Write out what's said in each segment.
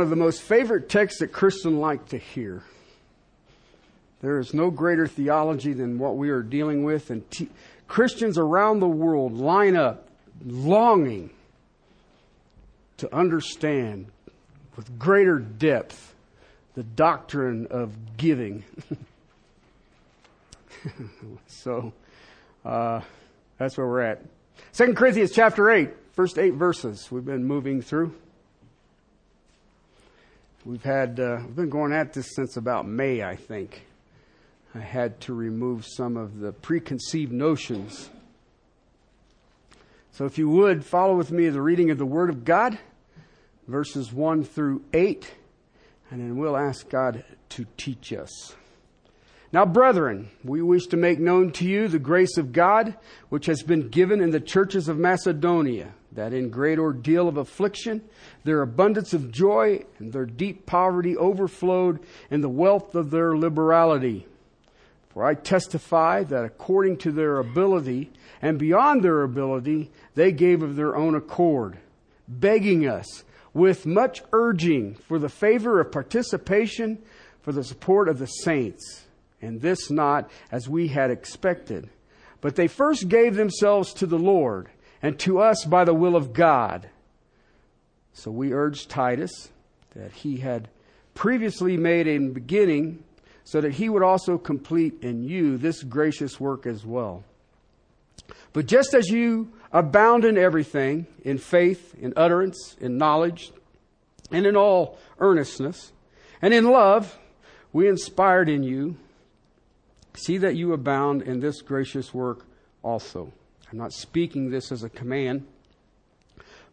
one of the most favorite texts that Christians like to hear. There is no greater theology than what we are dealing with, and Christians around the world line up longing to understand with greater depth the doctrine of giving. so, uh, that's where we're at. Second Corinthians chapter 8, first eight verses we've been moving through. We've had, uh, we've been going at this since about May, I think. I had to remove some of the preconceived notions. So if you would, follow with me the reading of the Word of God, verses 1 through 8, and then we'll ask God to teach us. Now, brethren, we wish to make known to you the grace of God which has been given in the churches of Macedonia, that in great ordeal of affliction, their abundance of joy and their deep poverty overflowed in the wealth of their liberality. For I testify that according to their ability and beyond their ability, they gave of their own accord, begging us with much urging for the favor of participation for the support of the saints and this not as we had expected. But they first gave themselves to the Lord and to us by the will of God. So we urged Titus that he had previously made a beginning so that he would also complete in you this gracious work as well. But just as you abound in everything, in faith, in utterance, in knowledge, and in all earnestness, and in love, we inspired in you See that you abound in this gracious work also. I'm not speaking this as a command,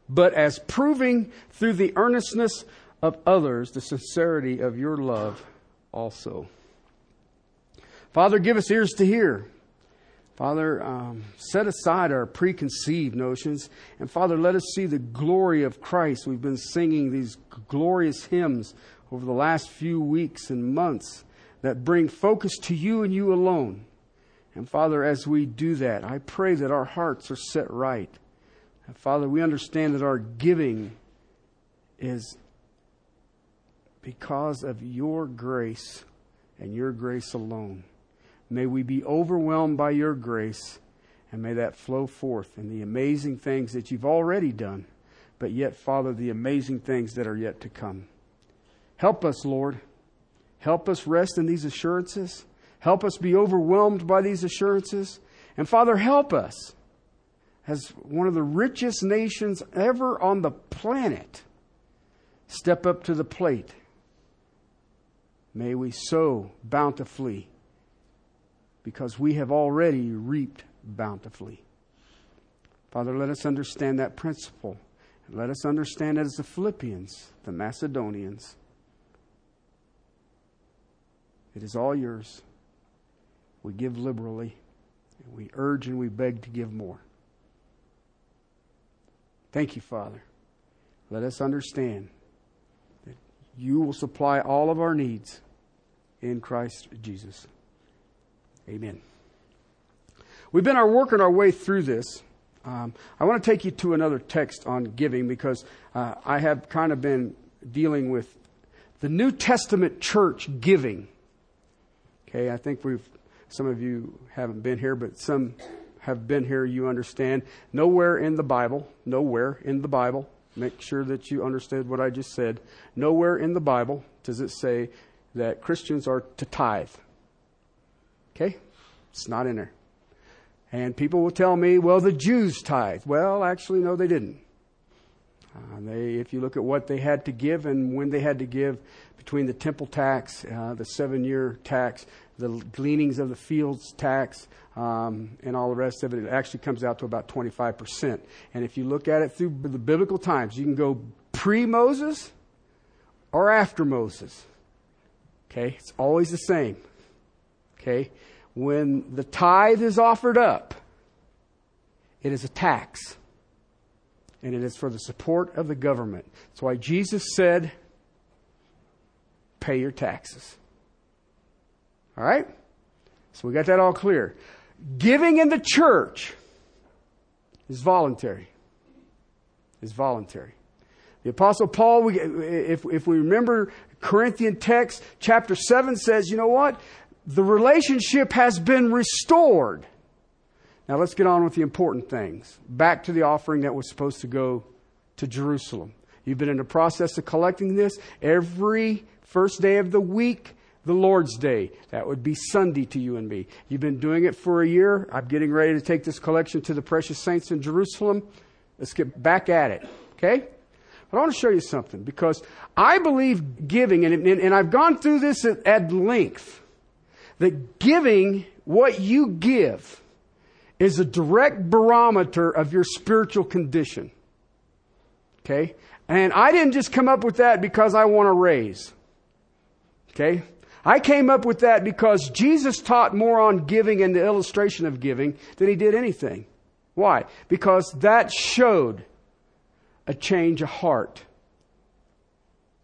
but as proving through the earnestness of others the sincerity of your love also. Father, give us ears to hear. Father, um, set aside our preconceived notions. And Father, let us see the glory of Christ. We've been singing these glorious hymns over the last few weeks and months that bring focus to you and you alone. And Father, as we do that, I pray that our hearts are set right. And Father, we understand that our giving is because of your grace and your grace alone. May we be overwhelmed by your grace and may that flow forth in the amazing things that you've already done, but yet, Father, the amazing things that are yet to come. Help us, Lord. Help us rest in these assurances. Help us be overwhelmed by these assurances. And Father, help us as one of the richest nations ever on the planet step up to the plate. May we sow bountifully because we have already reaped bountifully. Father, let us understand that principle. let us understand it as the Philippians, the Macedonians, it is all yours. We give liberally, and we urge and we beg to give more. Thank you, Father. Let us understand that you will supply all of our needs in Christ Jesus. Amen. We've been our working our way through this. Um, I want to take you to another text on giving because uh, I have kind of been dealing with the New Testament church giving. Okay, I think we've, some of you haven't been here, but some have been here, you understand. Nowhere in the Bible, nowhere in the Bible, make sure that you understood what I just said. Nowhere in the Bible does it say that Christians are to tithe. Okay? It's not in there. And people will tell me, well, the Jews tithe. Well, actually, no, they didn't. Uh, they, if you look at what they had to give and when they had to give, between the temple tax, uh, the seven year tax, the gleanings of the fields tax, um, and all the rest of it, it actually comes out to about 25%. And if you look at it through the biblical times, you can go pre Moses or after Moses. Okay? It's always the same. Okay? When the tithe is offered up, it is a tax. And it is for the support of the government. That's why Jesus said, pay your taxes. All right? So we got that all clear. Giving in the church is voluntary. Is voluntary. The apostle Paul, we, if, if we remember Corinthian text, chapter 7 says, you know what? The relationship has been restored. Now let's get on with the important things. Back to the offering that was supposed to go to Jerusalem. You've been in the process of collecting this every first day of the week, the Lord's Day. That would be Sunday to you and me. You've been doing it for a year. I'm getting ready to take this collection to the precious saints in Jerusalem. Let's get back at it. Okay? But I want to show you something because I believe giving, and, and, and I've gone through this at, at length, that giving what you give is a direct barometer of your spiritual condition. Okay? And I didn't just come up with that because I want to raise. Okay? I came up with that because Jesus taught more on giving and the illustration of giving than he did anything. Why? Because that showed a change of heart.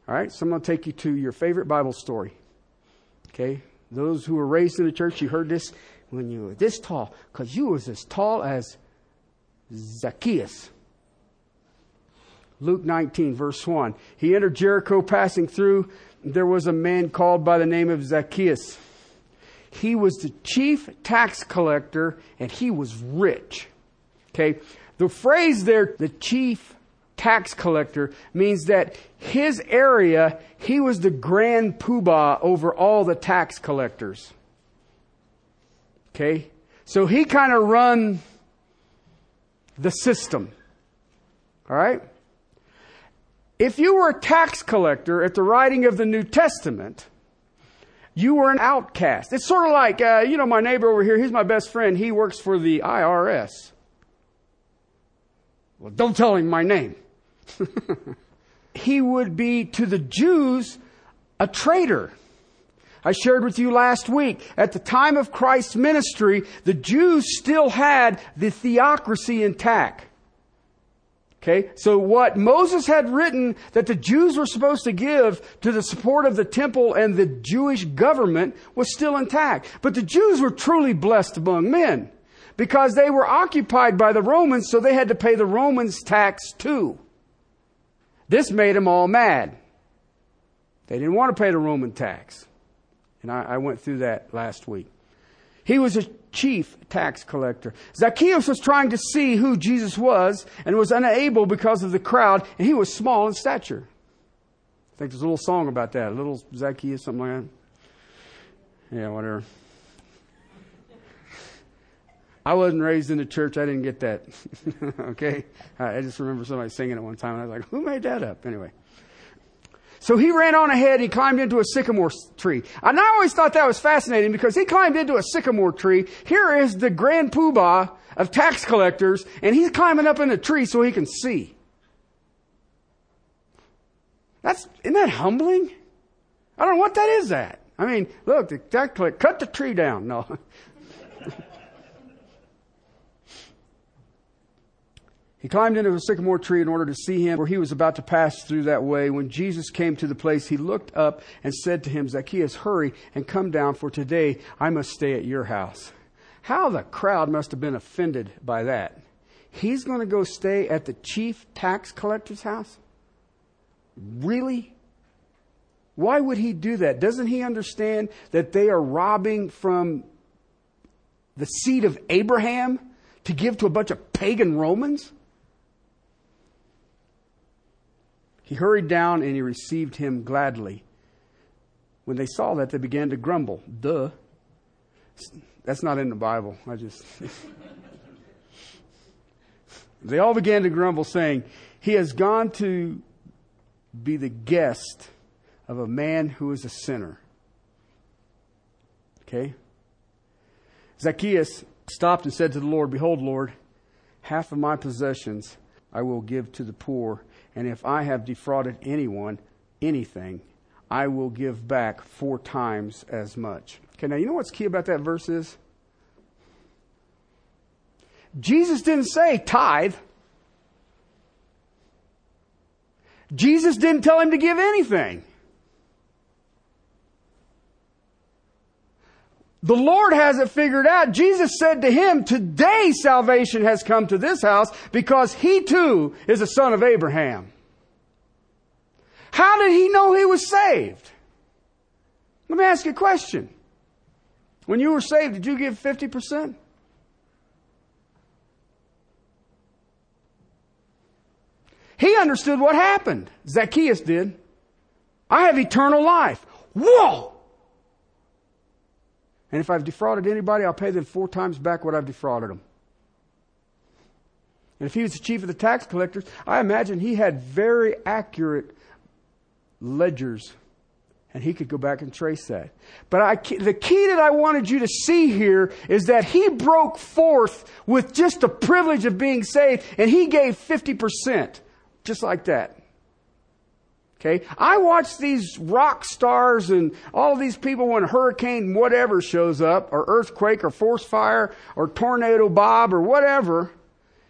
All right, so I'm going to take you to your favorite Bible story. Okay, those who were raised in the church, you heard this when you were this tall, because you was as tall as Zacchaeus. Luke 19, verse 1. He entered Jericho, passing through. There was a man called by the name of Zacchaeus. He was the chief tax collector and he was rich. Okay. The phrase there, the chief tax collector means that his area, he was the grand poobah over all the tax collectors. Okay? So he kind of run the system. All right? If you were a tax collector at the writing of the New Testament, you were an outcast. It's sort of like, uh, you know, my neighbor over here, he's my best friend. He works for the IRS. Well, don't tell him my name. he would be to the Jews a traitor. I shared with you last week, at the time of Christ's ministry, the Jews still had the theocracy intact. Okay, so what Moses had written that the Jews were supposed to give to the support of the temple and the Jewish government was still intact. But the Jews were truly blessed among men because they were occupied by the Romans, so they had to pay the Romans tax too. This made them all mad. They didn't want to pay the Roman tax. And I, I went through that last week. He was a chief tax collector. Zacchaeus was trying to see who Jesus was and was unable because of the crowd, and he was small in stature. I think there's a little song about that. A little Zacchaeus, something like that. Yeah, whatever. I wasn't raised in the church. I didn't get that. okay? I just remember somebody singing it one time, and I was like, who made that up? Anyway. So he ran on ahead. He climbed into a sycamore tree. And I always thought that was fascinating because he climbed into a sycamore tree. Here is the grand poobah of tax collectors, and he's climbing up in a tree so he can see. That's, isn't that humbling? I don't know what that is that. I mean, look, the tax collector, cut the tree down. No. He climbed into a sycamore tree in order to see him, for he was about to pass through that way. When Jesus came to the place, he looked up and said to him, Zacchaeus, hurry and come down, for today I must stay at your house. How the crowd must have been offended by that. He's going to go stay at the chief tax collector's house? Really? Why would he do that? Doesn't he understand that they are robbing from the seed of Abraham to give to a bunch of pagan Romans? He hurried down and he received him gladly. When they saw that, they began to grumble. Duh. That's not in the Bible. I just. they all began to grumble, saying, He has gone to be the guest of a man who is a sinner. Okay? Zacchaeus stopped and said to the Lord, Behold, Lord, half of my possessions I will give to the poor and if I have defrauded anyone anything, I will give back four times as much. Okay, now you know what's key about that verse is? Jesus didn't say tithe. Jesus didn't tell him to give anything. The Lord has it figured out. Jesus said to him, today salvation has come to this house because he too is a son of Abraham. How did he know he was saved? Let me ask you a question. When you were saved, did you give 50%? He understood what happened. Zacchaeus did. I have eternal life. Whoa! And if I've defrauded anybody, I'll pay them four times back what I've defrauded them. And if he was the chief of the tax collectors, I imagine he had very accurate ledgers and he could go back and trace that. But I, the key that I wanted you to see here is that he broke forth with just the privilege of being saved and he gave 50%. Just like that. Okay? I watch these rock stars and all these people when hurricane whatever shows up, or earthquake, or forest fire, or tornado Bob, or whatever.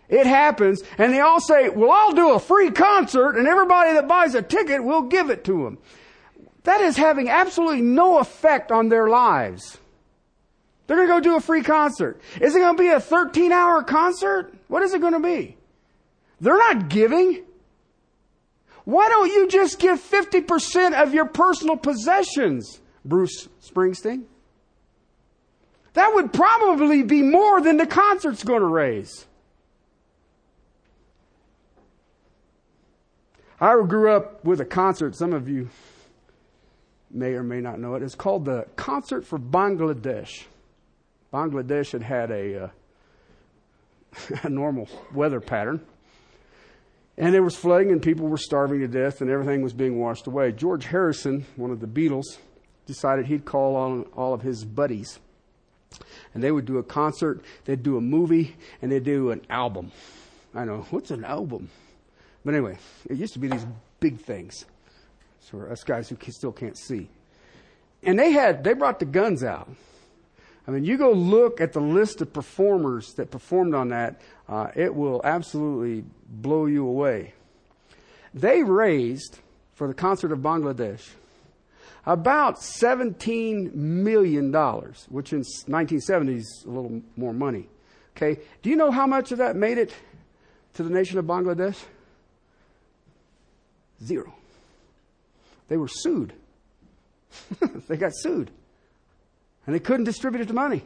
It happens, and they all say, well, I'll do a free concert, and everybody that buys a ticket, we'll give it to them. That is having absolutely no effect on their lives. They're going to go do a free concert. Is it going to be a 13 hour concert? What is it going to be? They're not giving. Why don't you just give 50% of your personal possessions, Bruce Springsteen? That would probably be more than the concert's going to raise. I grew up with a concert, some of you may or may not know it. It's called the Concert for Bangladesh. Bangladesh had had a, uh, a normal weather pattern and there was flooding, and people were starving to death, and everything was being washed away. George Harrison, one of the Beatles, decided he'd call on all of his buddies. And they would do a concert, they'd do a movie, and they'd do an album. I know, what's an album? But anyway, it used to be these big things. So us guys who still can't see. And they had, they brought the guns out. I mean, you go look at the list of performers that performed on that, uh, it will absolutely blow you away. They raised, for the concert of Bangladesh, about $17 million, which in 1970s is a little more money. Okay, do you know how much of that made it to the nation of Bangladesh? Zero. They were sued. they got sued. And they couldn't distribute the money.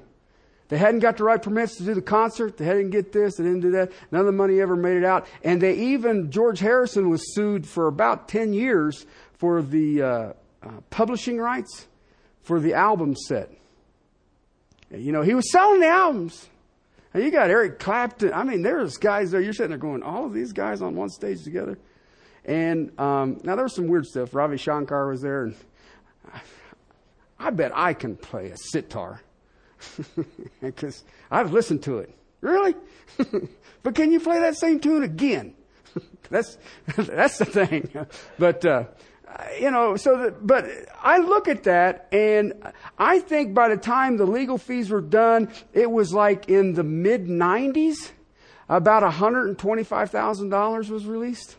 They hadn't got the right permits to do the concert. They hadn't get this. They didn't do that. None of the money ever made it out. And they even, George Harrison was sued for about 10 years for the uh, uh, publishing rights for the album set. You know, he was selling the albums. And you got Eric Clapton. I mean, there's guys there. You're sitting there going, all of these guys on one stage together. And um, now there was some weird stuff. Ravi Shankar was there. And I bet I can play a sitar because I've listened to it. Really? but can you play that same tune again? that's that's the thing. But uh, you know, so that, but I look at that and I think by the time the legal fees were done, it was like in the mid '90s, about $125,000 was released.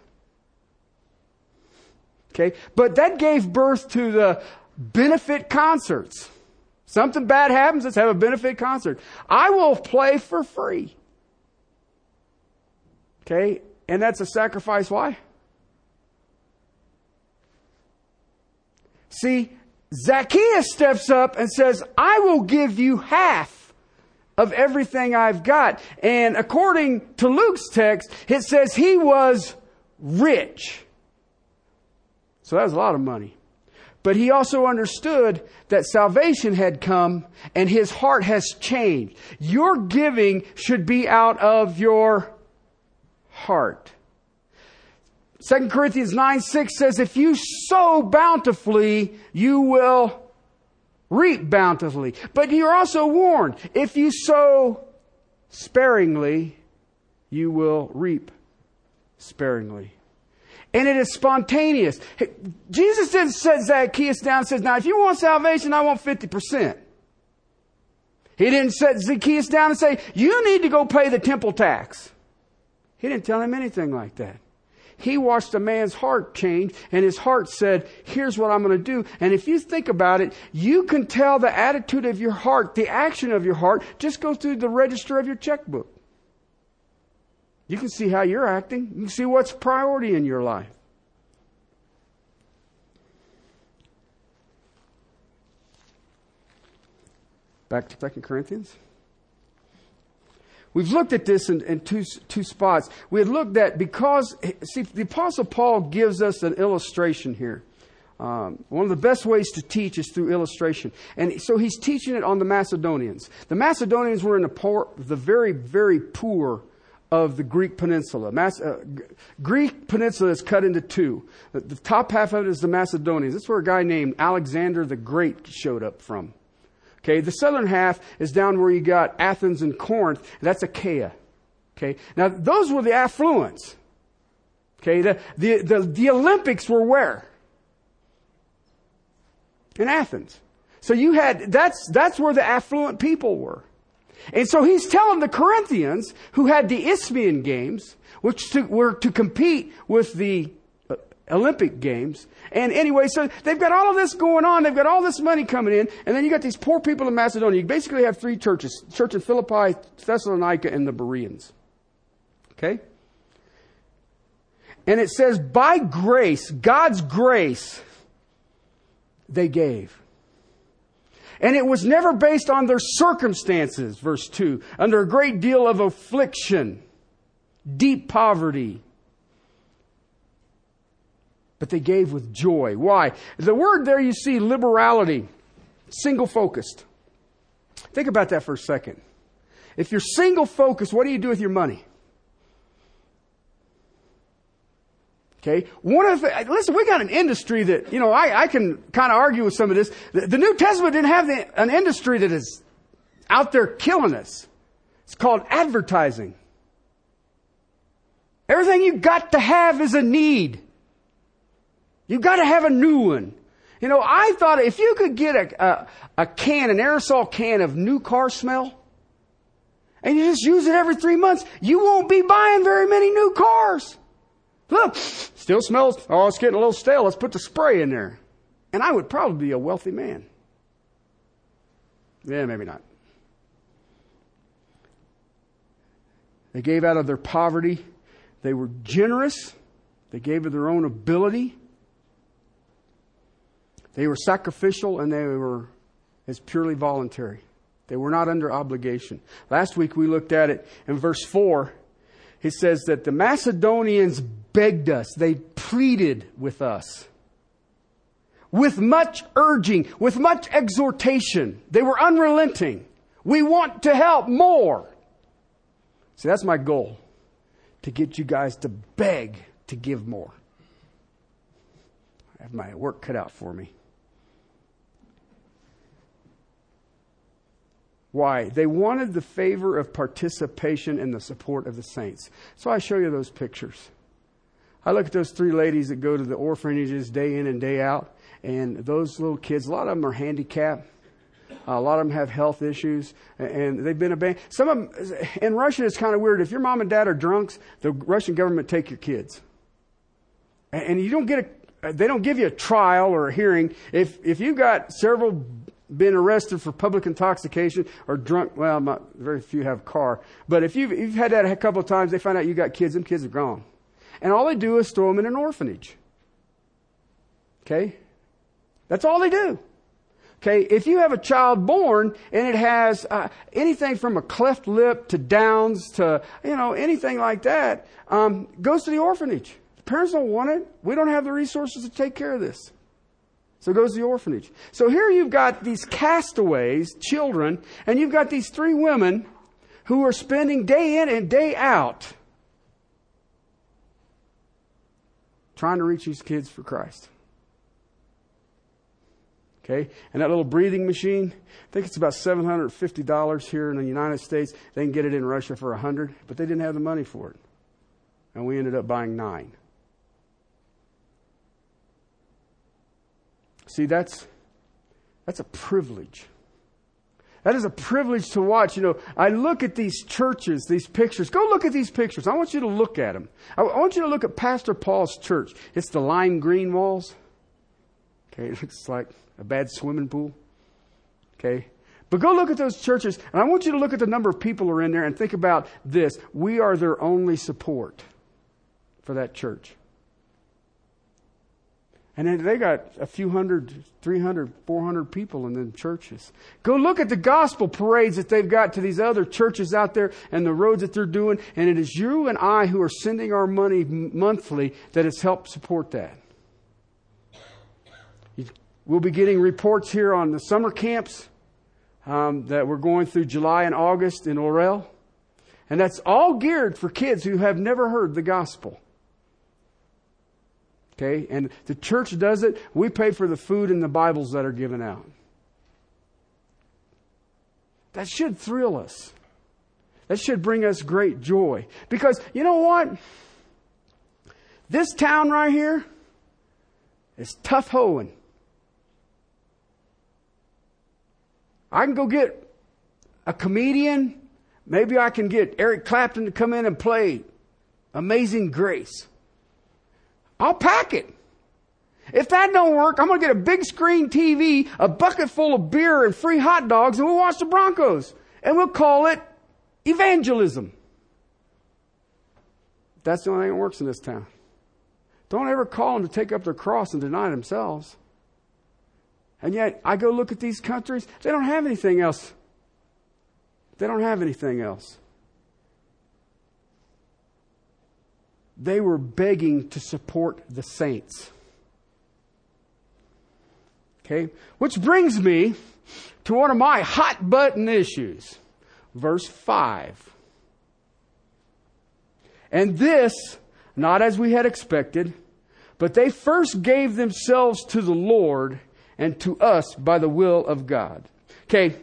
Okay, but that gave birth to the benefit concerts. Something bad happens, let's have a benefit concert. I will play for free. Okay? And that's a sacrifice. Why? See, Zacchaeus steps up and says, I will give you half of everything I've got. And according to Luke's text, it says he was rich. So that was a lot of money. But he also understood that salvation had come and his heart has changed. Your giving should be out of your heart. 2 Corinthians 9 6 says, If you sow bountifully, you will reap bountifully. But you're also warned, if you sow sparingly, you will reap sparingly and it is spontaneous. Jesus didn't set Zacchaeus down and says, now if you want salvation, I want 50%. He didn't set Zacchaeus down and say, you need to go pay the temple tax. He didn't tell him anything like that. He watched a man's heart change and his heart said, here's what I'm going to do. And if you think about it, you can tell the attitude of your heart, the action of your heart, just go through the register of your checkbook. You can see how you're acting. You can see what's priority in your life. Back to 2 Corinthians. We've looked at this in, in, two, two spots. We had looked at because, see, the Apostle Paul gives us an illustration here. Um, one of the best ways to teach is through illustration. And so he's teaching it on the Macedonians. The Macedonians were in the, poor, the very, very poor of the Greek peninsula. Mas- uh, Greek peninsula is cut into two. The, the top half of it is the Macedonians. That's where a guy named Alexander the Great showed up from. Okay, the southern half is down where you got Athens and Corinth. That's Achaia. Okay, now those were the affluents. Okay, the, the, the, the Olympics were where? in Athens. So you had, that's, that's where the affluent people were. And so he's telling the Corinthians, who had the Isthmian Games, which to, were to compete with the uh, Olympic Games. And anyway, so they've got all of this going on. They've got all this money coming in. And then you got these poor people in Macedonia. You basically have three churches. Church in Philippi, Thessalonica, and the Bereans. Okay? And it says, by grace, God's grace, they gave. And it was never based on their circumstances, verse 2, under a great deal of affliction, deep poverty. But they gave with joy. Why? The word there you see liberality, single focused. Think about that for a second. If you're single focused, what do you do with your money? Okay. One of the, listen, we got an industry that, you know, I, I can kind of argue with some of this. The, the New Testament didn't have the, an industry that is out there killing us. It's called advertising. Everything you got to have is a need. You've got to have a new one. You know, I thought if you could get a, a, a can, an aerosol can of new car smell, and you just use it every three months, you won't be buying very many new cars. Still smells, oh, it's getting a little stale. Let's put the spray in there. And I would probably be a wealthy man. Yeah, maybe not. They gave out of their poverty. They were generous. They gave of their own ability. They were sacrificial and they were as purely voluntary. They were not under obligation. Last week we looked at it in verse 4. He says that the Macedonians begged us, they pleaded with us. With much urging, with much exhortation. They were unrelenting. We want to help more. See, that's my goal. To get you guys to beg to give more. I have my work cut out for me. Why? They wanted the favor of participation and the support of the saints. So I show you those pictures. I look at those three ladies that go to the orphanages day in and day out, and those little kids, a lot of them are handicapped. a lot of them have health issues, and they've been abandoned. Some of them, in Russia, it's kind of weird. If your mom and dad are drunks, the Russian government take your kids, and you don't get a. They don't give you a trial or a hearing. If if you've got several been arrested for public intoxication or drunk, well, not, very few have a car, but if you've, you've had that a couple of times, they find out you got kids. Them kids are gone. And all they do is throw them in an orphanage. Okay? That's all they do. Okay, if you have a child born and it has uh, anything from a cleft lip to Downs to you know anything like that, um, goes to the orphanage. The parents don't want it. We don't have the resources to take care of this, so goes the orphanage. So here you've got these castaways, children, and you've got these three women who are spending day in and day out trying to reach these kids for Christ. Okay? And that little breathing machine, I think it's about $750 here in the United States. They can get it in Russia for 100 but they didn't have the money for it. And we ended up buying nine. See, that's, that's a privilege. That is a privilege to watch. You know, I look at these churches, these pictures. Go look at these pictures. I want you to look at them. I want you to look at Pastor Paul's church. It's the lime green walls. Okay, it looks like a bad swimming pool. Okay. But go look at those churches, and I want you to look at the number of people who are in there and think about this. We are their only support for that church. And they got a few hundred, 300, 400 people in the churches. Go look at the gospel parades that they've got to these other churches out there and the roads that they're doing. And it is you and I who are sending our money monthly that has helped support that. We'll be getting reports here on the summer camps um, that we're going through July and August in Orel. And that's all geared for kids who have never heard the gospel. Okay? And the church does it. We pay for the food and the Bibles that are given out. That should thrill us. That should bring us great joy. Because you know what? This town right here is tough hoeing. I can go get a comedian. Maybe I can get Eric Clapton to come in and play Amazing Grace. I'll pack it. If that don't work, I'm going to get a big screen TV, a bucket full of beer and free hot dogs, and we'll watch the Broncos. And we'll call it evangelism. That's the only thing that works in this town. Don't ever call them to take up their cross and deny themselves. And yet, I go look at these countries, they don't have anything else. They don't have anything else. They were begging to support the saints. Okay? Which brings me to one of my hot button issues. Verse 5. And this, not as we had expected, but they first gave themselves to the Lord and to us by the will of God. Okay.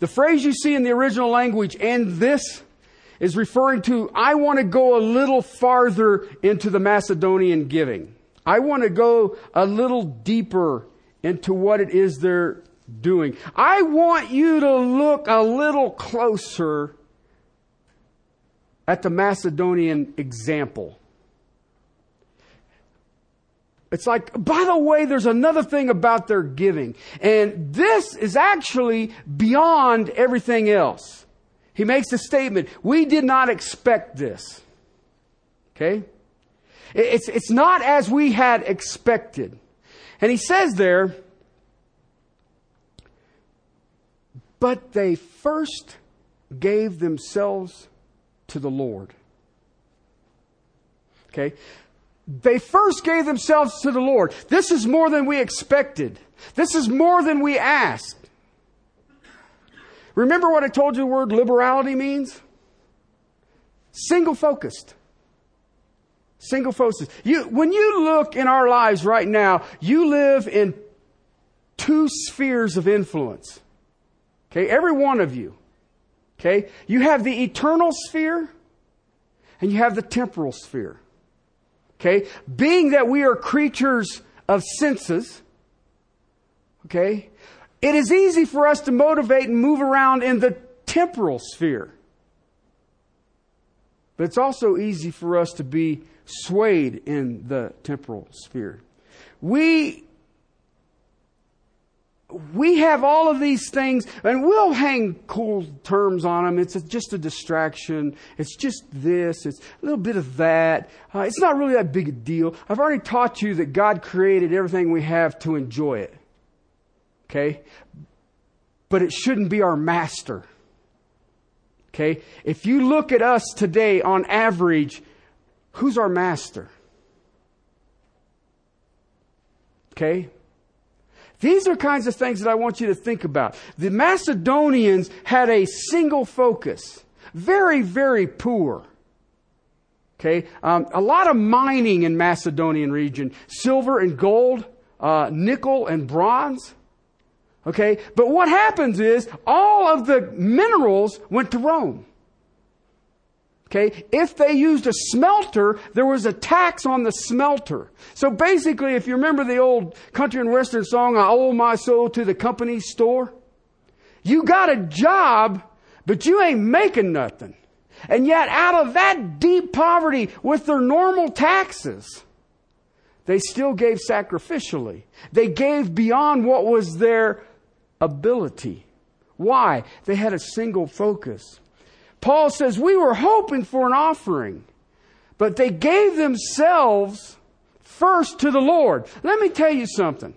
The phrase you see in the original language, and this, is referring to, I want to go a little farther into the Macedonian giving. I want to go a little deeper into what it is they're doing. I want you to look a little closer at the Macedonian example. It's like, by the way, there's another thing about their giving. And this is actually beyond everything else. He makes a statement. We did not expect this. Okay? It's, it's not as we had expected. And he says there, but they first gave themselves to the Lord. Okay? They first gave themselves to the Lord. This is more than we expected. This is more than we asked. Remember what I told you the word liberality means? Single focused. Single focused. You, when you look in our lives right now, you live in two spheres of influence. Okay, every one of you. Okay, you have the eternal sphere and you have the temporal sphere. Okay? Being that we are creatures of senses, okay? It is easy for us to motivate and move around in the temporal sphere. But it's also easy for us to be swayed in the temporal sphere. We we have all of these things, and we'll hang cool terms on them. It's just a distraction. It's just this. It's a little bit of that. Uh, it's not really that big a deal. I've already taught you that God created everything we have to enjoy it. Okay? But it shouldn't be our master. Okay? If you look at us today on average, who's our master? Okay? These are kinds of things that I want you to think about. The Macedonians had a single focus. Very, very poor. Okay, um, a lot of mining in Macedonian region, silver and gold, uh, nickel and bronze. Okay, but what happens is all of the minerals went to Rome. Okay, if they used a smelter, there was a tax on the smelter. So basically, if you remember the old country and western song, I owe my soul to the company store, you got a job, but you ain't making nothing. And yet, out of that deep poverty with their normal taxes, they still gave sacrificially. They gave beyond what was their ability. Why? They had a single focus. Paul says, We were hoping for an offering, but they gave themselves first to the Lord. Let me tell you something.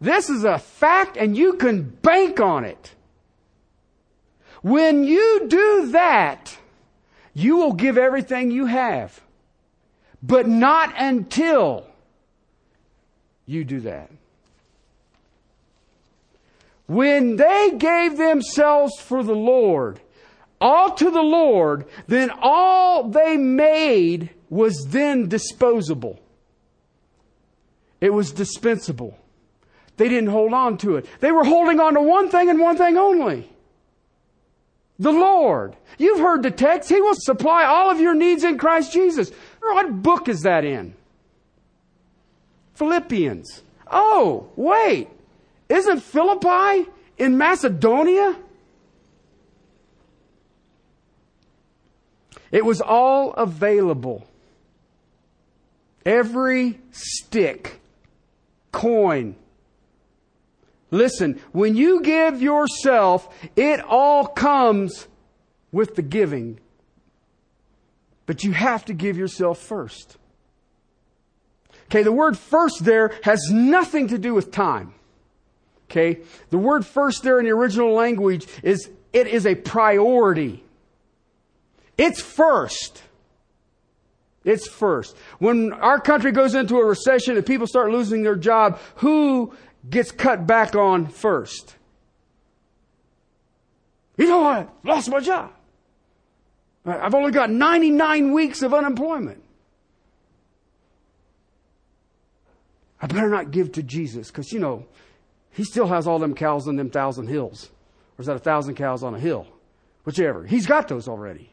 This is a fact and you can bank on it. When you do that, you will give everything you have. But not until you do that. When they gave themselves for the Lord, all to the Lord, then all they made was then disposable. It was dispensable. They didn't hold on to it. They were holding on to one thing and one thing only. The Lord. You've heard the text. He will supply all of your needs in Christ Jesus. What book is that in? Philippians. Oh, wait. Isn't Philippi in Macedonia? It was all available. Every stick, coin. Listen, when you give yourself, it all comes with the giving. But you have to give yourself first. Okay, the word first there has nothing to do with time. Okay? The word first there in the original language is, it is a priority. It's first. It's first. When our country goes into a recession and people start losing their job, who gets cut back on first? You know, I lost my job. I've only got 99 weeks of unemployment. I better not give to Jesus because, you know, he still has all them cows on them thousand hills. Or is that a thousand cows on a hill? Whichever. He's got those already.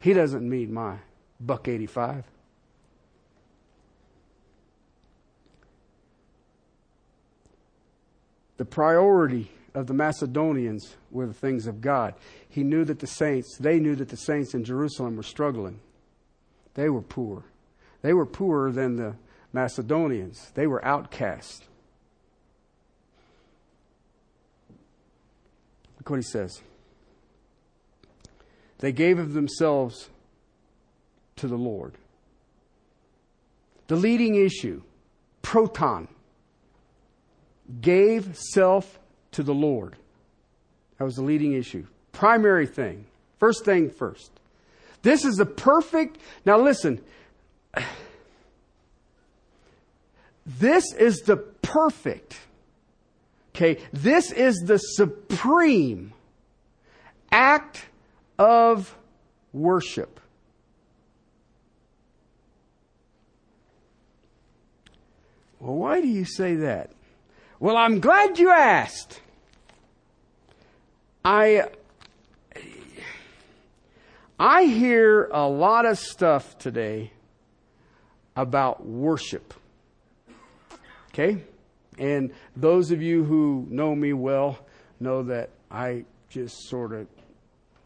He doesn't need my buck 85. The priority of the Macedonians were the things of God. He knew that the saints, they knew that the saints in Jerusalem were struggling. They were poor. They were poorer than the Macedonians. They were outcast. What he says. They gave of themselves to the Lord. The leading issue, proton, gave self to the Lord. That was the leading issue. Primary thing. First thing first. This is the perfect. Now listen. This is the perfect. Okay. This is the supreme act of worship. Well, why do you say that? Well, I'm glad you asked. I I hear a lot of stuff today about worship. Okay? And those of you who know me well know that I just sort of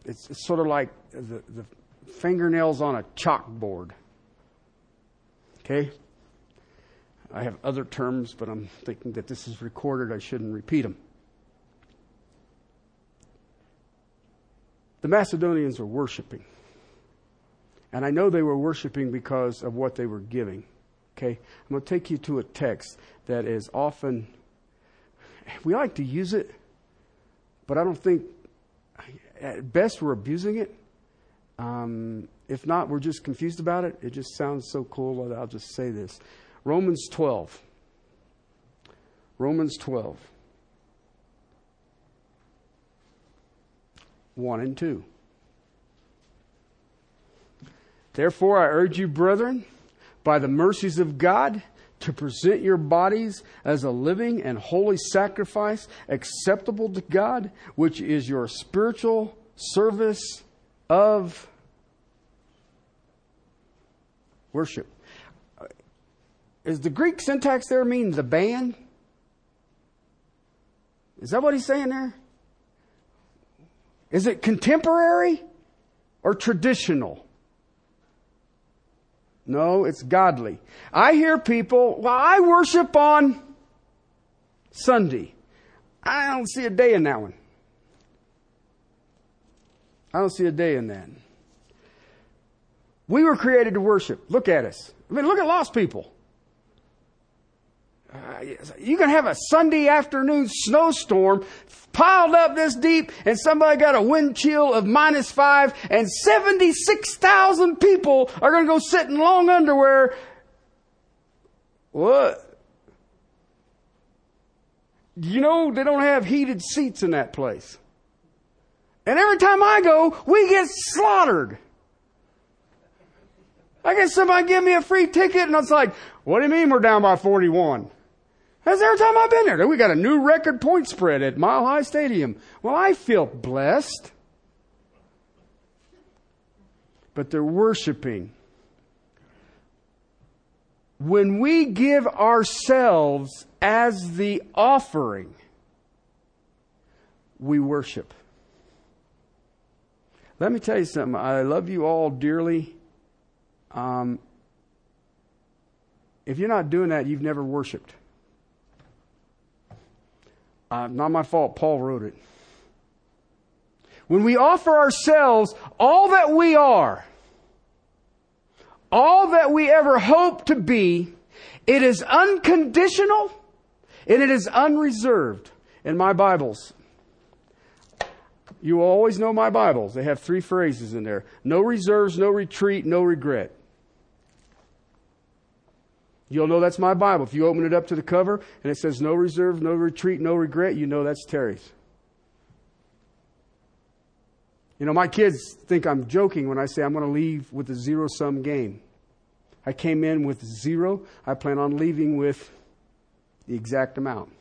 it's, it's sort of like the, the fingernails on a chalkboard. Okay? I have other terms, but I'm thinking that this is recorded. I shouldn't repeat them. The Macedonians were worshiping. And I know they were worshiping because of what they were giving. Okay? I'm going to take you to a text that is often, we like to use it, but I don't think at best we're abusing it. Um, if not, we're just confused about it. It just sounds so cool that I'll just say this. Romans 12. Romans 12. 1 and 2. Therefore, I urge you, brethren, by the mercies of God, to present your bodies as a living and holy sacrifice acceptable to God, which is your spiritual service of worship. Is the Greek syntax there mean the band? Is that what he's saying there? Is it contemporary or traditional? No, it's godly. I hear people, well, I worship on Sunday. I don't see a day in that one. I don't see a day in that. We were created to worship. Look at us. I mean, look at lost people. Uh, you can have a Sunday afternoon snowstorm piled up this deep and somebody got a wind chill of minus five and 76,000 people are going to go sit in long underwear. What? You know, they don't have heated seats in that place. And every time I go, we get slaughtered. I guess somebody give me a free ticket and it's like, what do you mean we're down by 41? That's every time I've been there. We got a new record point spread at Mile High Stadium. Well, I feel blessed. But they're worshiping. When we give ourselves as the offering, we worship. Let me tell you something. I love you all dearly. Um, if you're not doing that, you've never worshiped. Uh, not my fault. Paul wrote it. When we offer ourselves all that we are, all that we ever hope to be, it is unconditional and it is unreserved. In my Bibles, you always know my Bibles. They have three phrases in there no reserves, no retreat, no regret. You'll know that's my Bible. If you open it up to the cover and it says no reserve, no retreat, no regret, you know that's Terry's. You know, my kids think I'm joking when I say I'm going to leave with a zero sum game. I came in with zero. I plan on leaving with the exact amount.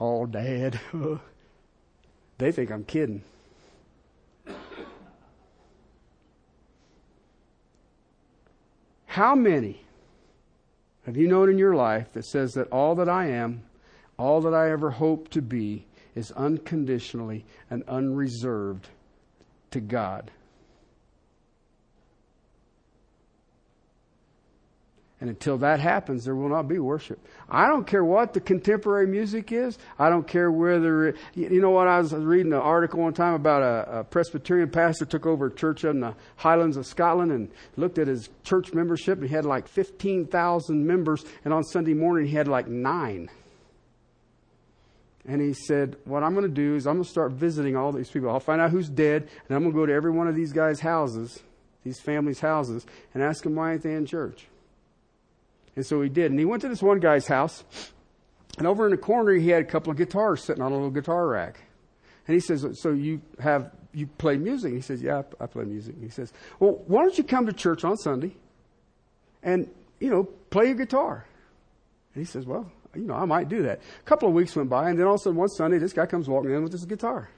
Oh, Dad. they think I'm kidding. How many have you known in your life that says that all that I am, all that I ever hope to be, is unconditionally and unreserved to God? And until that happens, there will not be worship. I don't care what the contemporary music is. I don't care whether, it, you know what, I was reading an article one time about a, a Presbyterian pastor took over a church in the Highlands of Scotland and looked at his church membership. He had like 15,000 members, and on Sunday morning he had like nine. And he said, What I'm going to do is I'm going to start visiting all these people. I'll find out who's dead, and I'm going to go to every one of these guys' houses, these families' houses, and ask them why ain't they in church. And so he did. And he went to this one guy's house. And over in the corner, he had a couple of guitars sitting on a little guitar rack. And he says, So you have, you play music? He says, Yeah, I play music. He says, Well, why don't you come to church on Sunday and, you know, play your guitar? And he says, Well, you know, I might do that. A couple of weeks went by, and then all of a sudden one Sunday, this guy comes walking in with his guitar.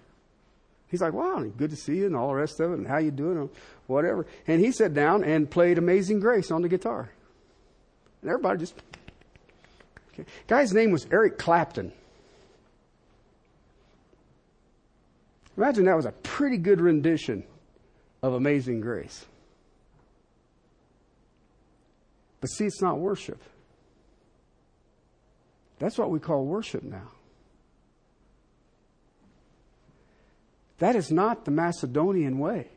He's like, wow, good to see you and all the rest of it, and how you doing, or whatever. And he sat down and played Amazing Grace on the guitar. And everybody just. Okay. Guy's name was Eric Clapton. Imagine that was a pretty good rendition of Amazing Grace. But see, it's not worship. That's what we call worship now. That is not the Macedonian way.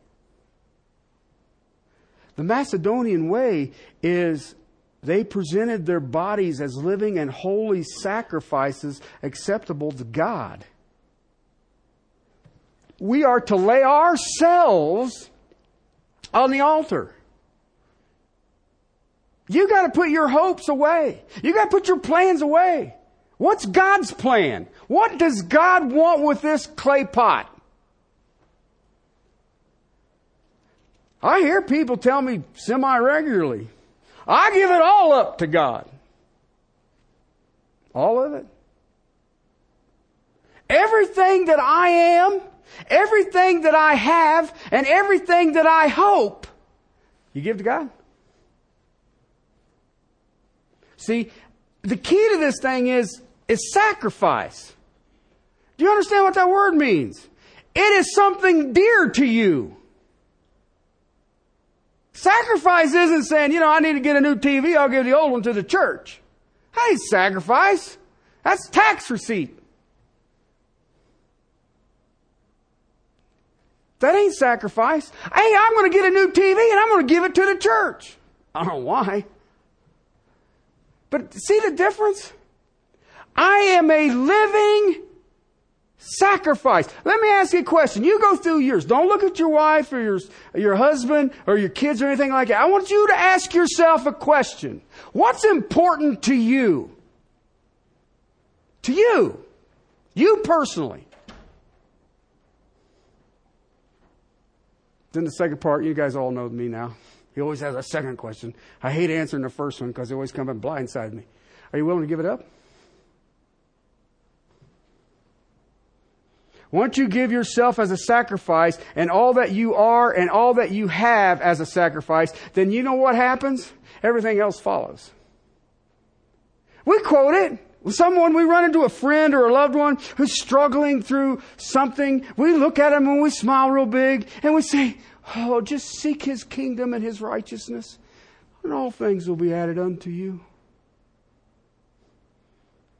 The Macedonian way is they presented their bodies as living and holy sacrifices acceptable to God. We are to lay ourselves on the altar. You got to put your hopes away. You got to put your plans away. What's God's plan? What does God want with this clay pot? I hear people tell me semi regularly, I give it all up to God. All of it. Everything that I am, everything that I have, and everything that I hope, you give to God. See, the key to this thing is, is sacrifice. Do you understand what that word means? It is something dear to you. Sacrifice isn't saying, you know, I need to get a new TV, I'll give the old one to the church. That ain't sacrifice. That's tax receipt. That ain't sacrifice. Hey, I'm going to get a new TV and I'm going to give it to the church. I don't know why. But see the difference? I am a living sacrifice. Let me ask you a question. You go through yours. Don't look at your wife or your, your husband or your kids or anything like that. I want you to ask yourself a question. What's important to you? To you. You personally. Then the second part, you guys all know me now. He always has a second question. I hate answering the first one because they always come and blindside me. Are you willing to give it up? Once you give yourself as a sacrifice and all that you are and all that you have as a sacrifice, then you know what happens? Everything else follows. We quote it. Someone, we run into a friend or a loved one who's struggling through something. We look at him and we smile real big and we say, Oh, just seek his kingdom and his righteousness, and all things will be added unto you.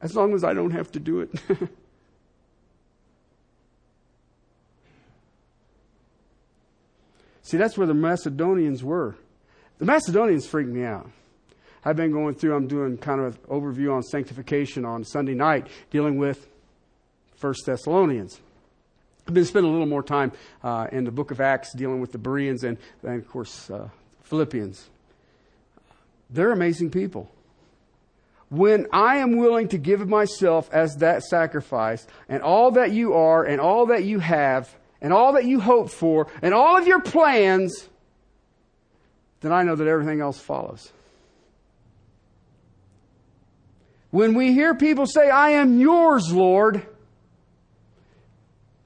As long as I don't have to do it. See, that's where the Macedonians were. The Macedonians freaked me out. I've been going through, I'm doing kind of an overview on sanctification on Sunday night, dealing with First Thessalonians. I've been spending a little more time uh, in the book of Acts dealing with the Bereans and, and of course, uh, Philippians. They're amazing people. When I am willing to give myself as that sacrifice, and all that you are, and all that you have, and all that you hope for, and all of your plans, then I know that everything else follows. When we hear people say, I am yours, Lord,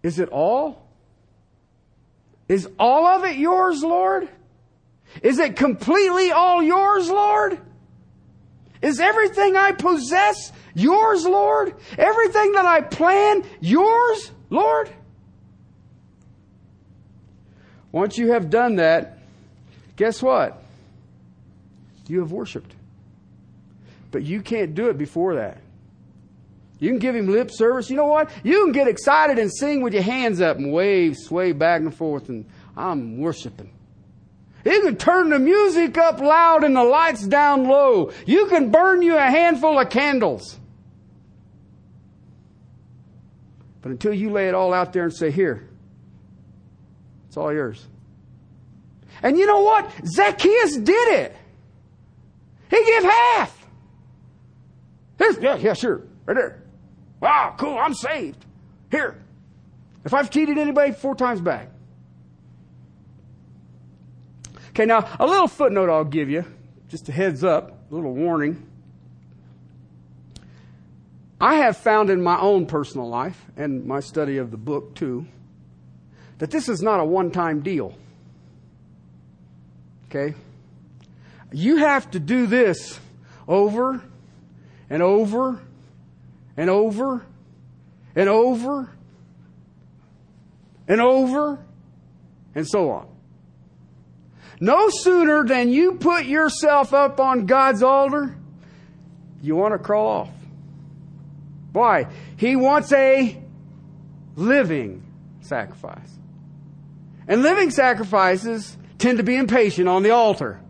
is it all? Is all of it yours, Lord? Is it completely all yours, Lord? Is everything I possess yours, Lord? Everything that I plan yours, Lord? Once you have done that, guess what? You have worshiped. But you can't do it before that. You can give him lip service. You know what? You can get excited and sing with your hands up and wave, sway back and forth, and I'm worshiping. You can turn the music up loud and the lights down low. You can burn you a handful of candles. But until you lay it all out there and say, Here, it's all yours. And you know what? Zacchaeus did it. He gave half. Yeah, yeah, sure. Right there. Wow, cool, I'm saved. Here. If I've cheated anybody, four times back. Okay, now a little footnote I'll give you, just a heads up, a little warning. I have found in my own personal life and my study of the book too that this is not a one time deal. Okay? You have to do this over and over and over and over and over and so on. No sooner than you put yourself up on God's altar, you want to crawl off. Why? He wants a living sacrifice. And living sacrifices tend to be impatient on the altar.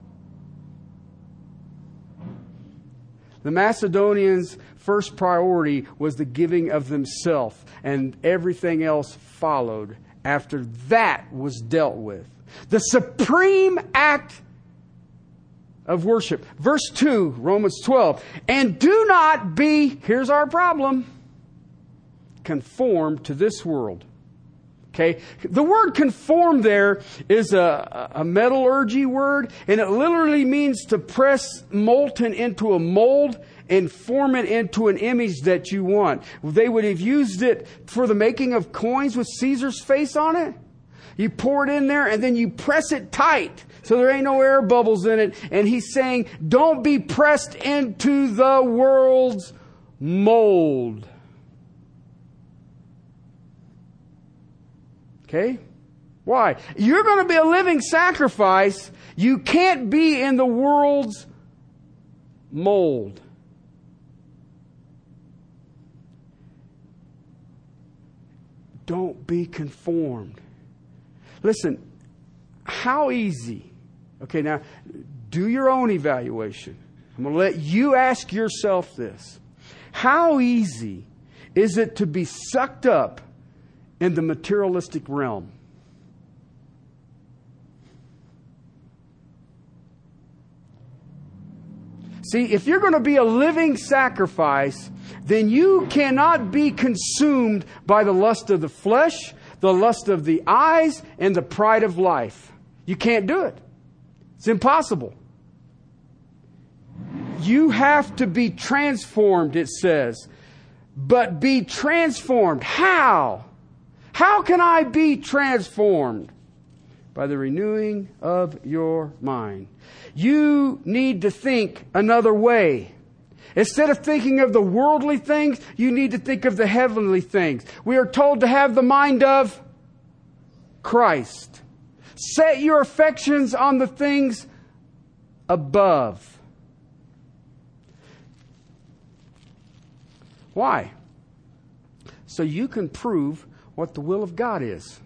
The Macedonians first priority was the giving of themselves, and everything else followed after that was dealt with. The supreme act of worship. Verse 2, Romans 12. And do not be, here's our problem, conformed to this world. Okay? The word conform there is a, a metallurgy word, and it literally means to press molten into a mold and form it into an image that you want. They would have used it for the making of coins with Caesar's face on it. You pour it in there and then you press it tight so there ain't no air bubbles in it. And he's saying, don't be pressed into the world's mold. Okay? Why? You're going to be a living sacrifice. You can't be in the world's mold. Don't be conformed. Listen, how easy. Okay, now do your own evaluation. I'm going to let you ask yourself this. How easy is it to be sucked up in the materialistic realm? See, if you're going to be a living sacrifice, then you cannot be consumed by the lust of the flesh, the lust of the eyes, and the pride of life. You can't do it. It's impossible. You have to be transformed, it says. But be transformed. How? How can I be transformed? By the renewing of your mind. You need to think another way. Instead of thinking of the worldly things, you need to think of the heavenly things. We are told to have the mind of Christ. Set your affections on the things above. Why? So you can prove what the will of God is.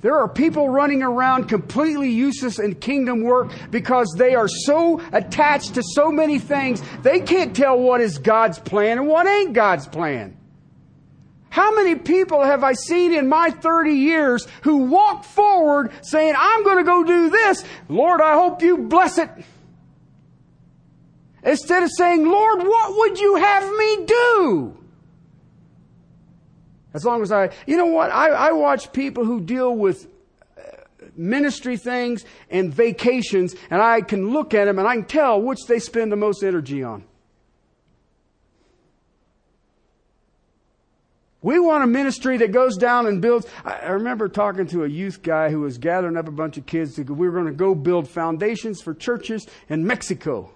There are people running around completely useless in kingdom work because they are so attached to so many things, they can't tell what is God's plan and what ain't God's plan. How many people have I seen in my 30 years who walk forward saying, I'm going to go do this. Lord, I hope you bless it. Instead of saying, Lord, what would you have me do? As long as I, you know what? I, I watch people who deal with uh, ministry things and vacations, and I can look at them and I can tell which they spend the most energy on. We want a ministry that goes down and builds. I remember talking to a youth guy who was gathering up a bunch of kids. To, we were going to go build foundations for churches in Mexico.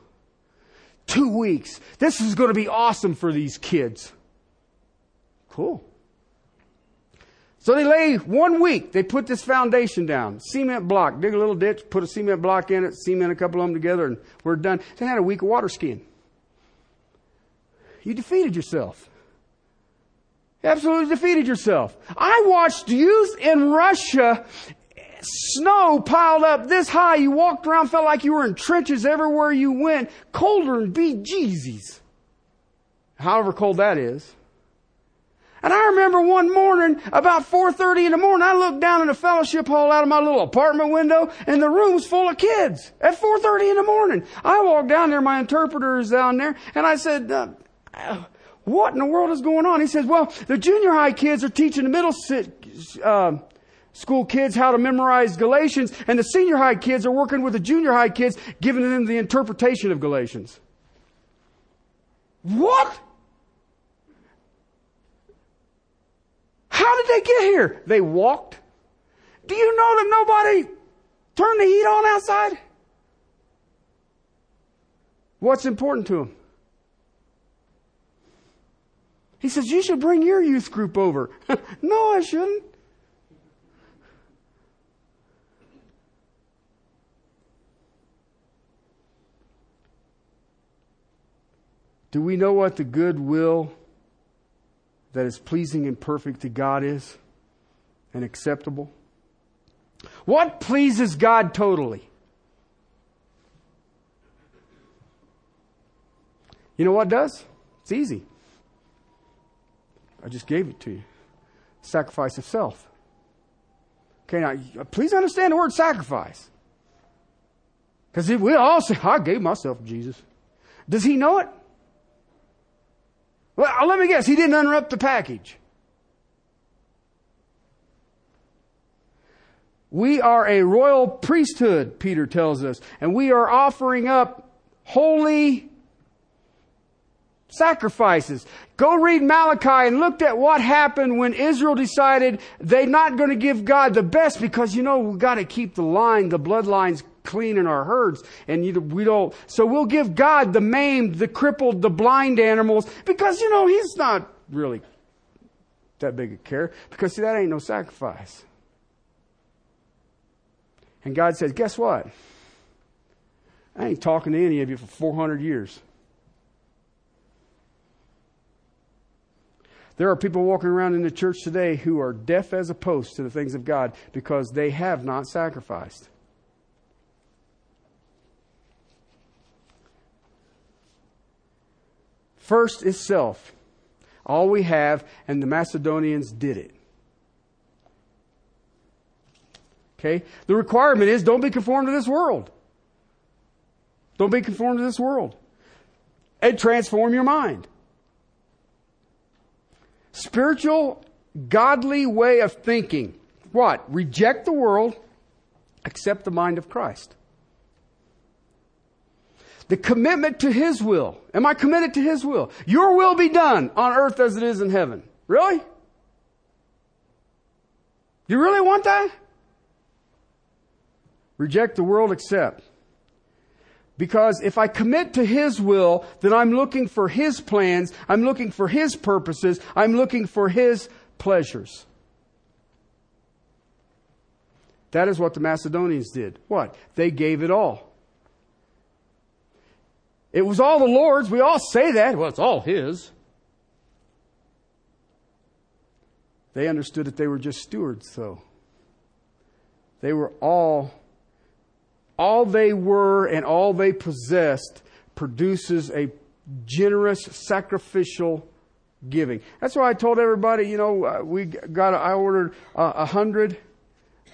Two weeks. This is going to be awesome for these kids. Cool. So they lay one week, they put this foundation down, cement block, dig a little ditch, put a cement block in it, cement a couple of them together, and we're done. They had a week of water skiing. You defeated yourself. You absolutely defeated yourself. I watched youth in Russia, snow piled up this high. You walked around, felt like you were in trenches everywhere you went, colder than bejesus. However cold that is. And I remember one morning, about 4.30 in the morning, I looked down in the fellowship hall out of my little apartment window, and the room's full of kids at 4.30 in the morning. I walked down there, my interpreter is down there, and I said, uh, what in the world is going on? He says, well, the junior high kids are teaching the middle uh, school kids how to memorize Galatians, and the senior high kids are working with the junior high kids, giving them the interpretation of Galatians. What? How did they get here? They walked. Do you know that nobody turned the heat on outside? What's important to him? He says, You should bring your youth group over. no, I shouldn't. Do we know what the good will that is pleasing and perfect to God is and acceptable? What pleases God totally? You know what does? It's easy. I just gave it to you. Sacrifice of self. Okay, now please understand the word sacrifice. Because we all say, I gave myself to Jesus. Does he know it? Well, uh, let me guess, he didn't unwrap the package. We are a royal priesthood, Peter tells us, and we are offering up holy sacrifices. Go read Malachi and look at what happened when Israel decided they're not going to give God the best because, you know, we've got to keep the line, the bloodlines clean in our herds. And you, we don't, so we'll give God the maimed, the crippled, the blind animals because, you know, He's not really that big a care because, see, that ain't no sacrifice. And God says, guess what? I ain't talking to any of you for 400 years. There are people walking around in the church today who are deaf as a post to the things of God because they have not sacrificed. First is self. All we have, and the Macedonians did it. Okay? The requirement is don't be conformed to this world. Don't be conformed to this world. And transform your mind. Spiritual, godly way of thinking. What? Reject the world, accept the mind of Christ. The commitment to His will. Am I committed to His will? Your will be done on earth as it is in heaven. Really? You really want that? Reject the world, accept. Because if I commit to His will, then I'm looking for His plans, I'm looking for His purposes, I'm looking for His pleasures. That is what the Macedonians did. What? They gave it all. It was all the Lord's. We all say that. Well, it's all His. They understood that they were just stewards, though. They were all all they were and all they possessed produces a generous, sacrificial giving. That's why I told everybody, you know, uh, we got, I ordered a uh, hundred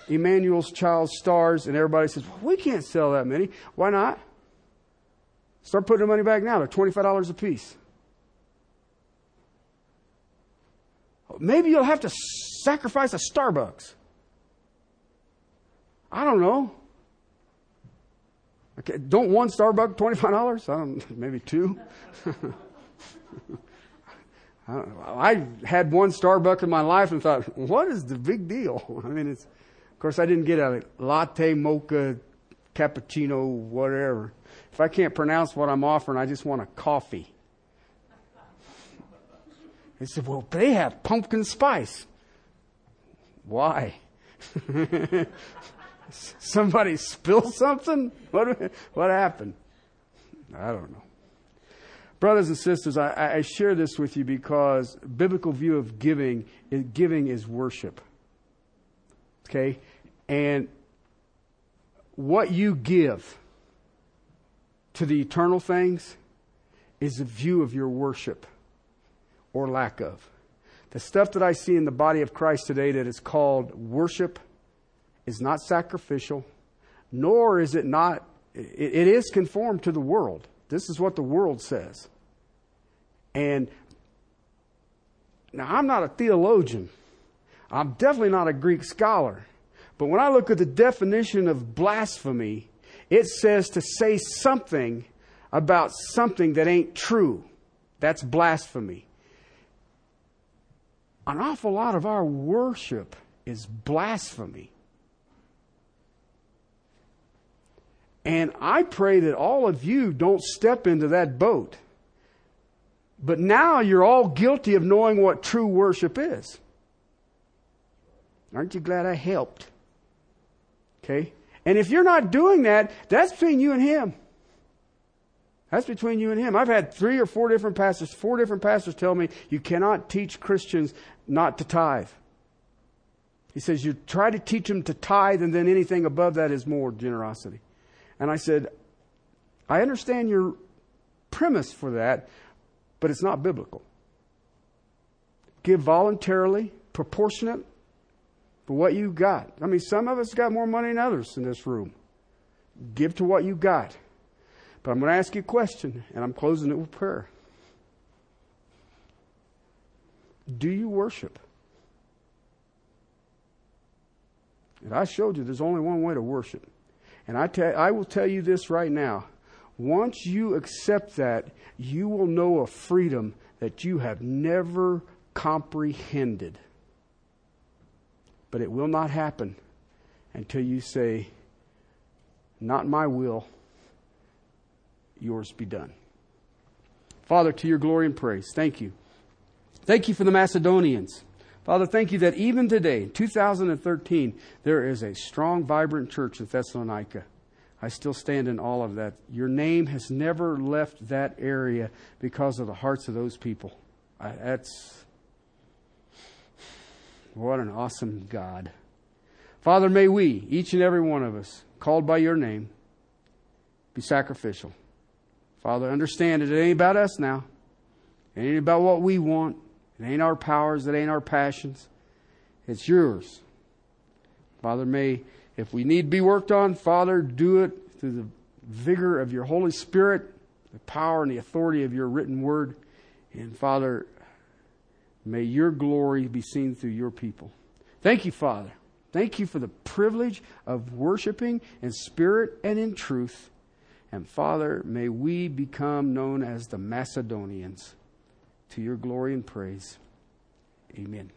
Emmanuel's Child stars, and everybody says, well, we can't sell that many. Why not? Start putting the money back now. They're $25 a piece. Maybe you'll have to sacrifice a Starbucks. I don't know. Okay, don't one Starbucks twenty five dollars? I don't maybe two. I, I, had one Starbucks in my life and thought, what is the big deal? I mean, it's of course I didn't get a latte, mocha, cappuccino, whatever. If I can't pronounce what I'm offering, I just want a coffee. They said, well, they have pumpkin spice. Why? Somebody spilled something? What, what happened? I don't know. Brothers and sisters, I, I share this with you because biblical view of giving giving is worship. Okay? And what you give to the eternal things is a view of your worship or lack of. The stuff that I see in the body of Christ today that is called worship is not sacrificial, nor is it not, it, is conformed to the world. This is what the world says. And now I'm not a theologian. I'm definitely not a Greek scholar. But when I look at the definition of blasphemy, it says to say something about something that ain't true. That's blasphemy. An awful lot of our worship is blasphemy. And I pray that all of you don't step into that boat. But now you're all guilty of knowing what true worship is. Aren't you glad I helped? Okay? And if you're not doing that, that's between you and him. That's between you and him. I've had three or four different pastors, four different pastors tell me you cannot teach Christians not to tithe. He says you try to teach them to tithe, and then anything above that is more generosity. And I said, I understand your premise for that, but it's not biblical. Give voluntarily, proportionate for what you got. I mean, some of us got more money than others in this room. Give to what you got. But I'm going to ask you a question, and I'm closing it with prayer. Do you worship? And I showed you there's only one way to worship. And I, tell, I will tell you this right now. Once you accept that, you will know a freedom that you have never comprehended. But it will not happen until you say, Not my will, yours be done. Father, to your glory and praise, thank you. Thank you for the Macedonians. Father, thank you that even today, 2013, there is a strong, vibrant church in Thessalonica. I still stand in all of that. Your name has never left that area because of the hearts of those people. I, that's what an awesome God. Father, may we, each and every one of us, called by your name, be sacrificial. Father, understand it ain't about us now. It ain't about what we want. It ain't our powers. It ain't our passions. It's yours. Father, may, if we need to be worked on, Father, do it through the vigor of your Holy Spirit, the power and the authority of your written word. And Father, may your glory be seen through your people. Thank you, Father. Thank you for the privilege of worshiping in spirit and in truth. And Father, may we become known as the Macedonians to your glory and praise. Amen.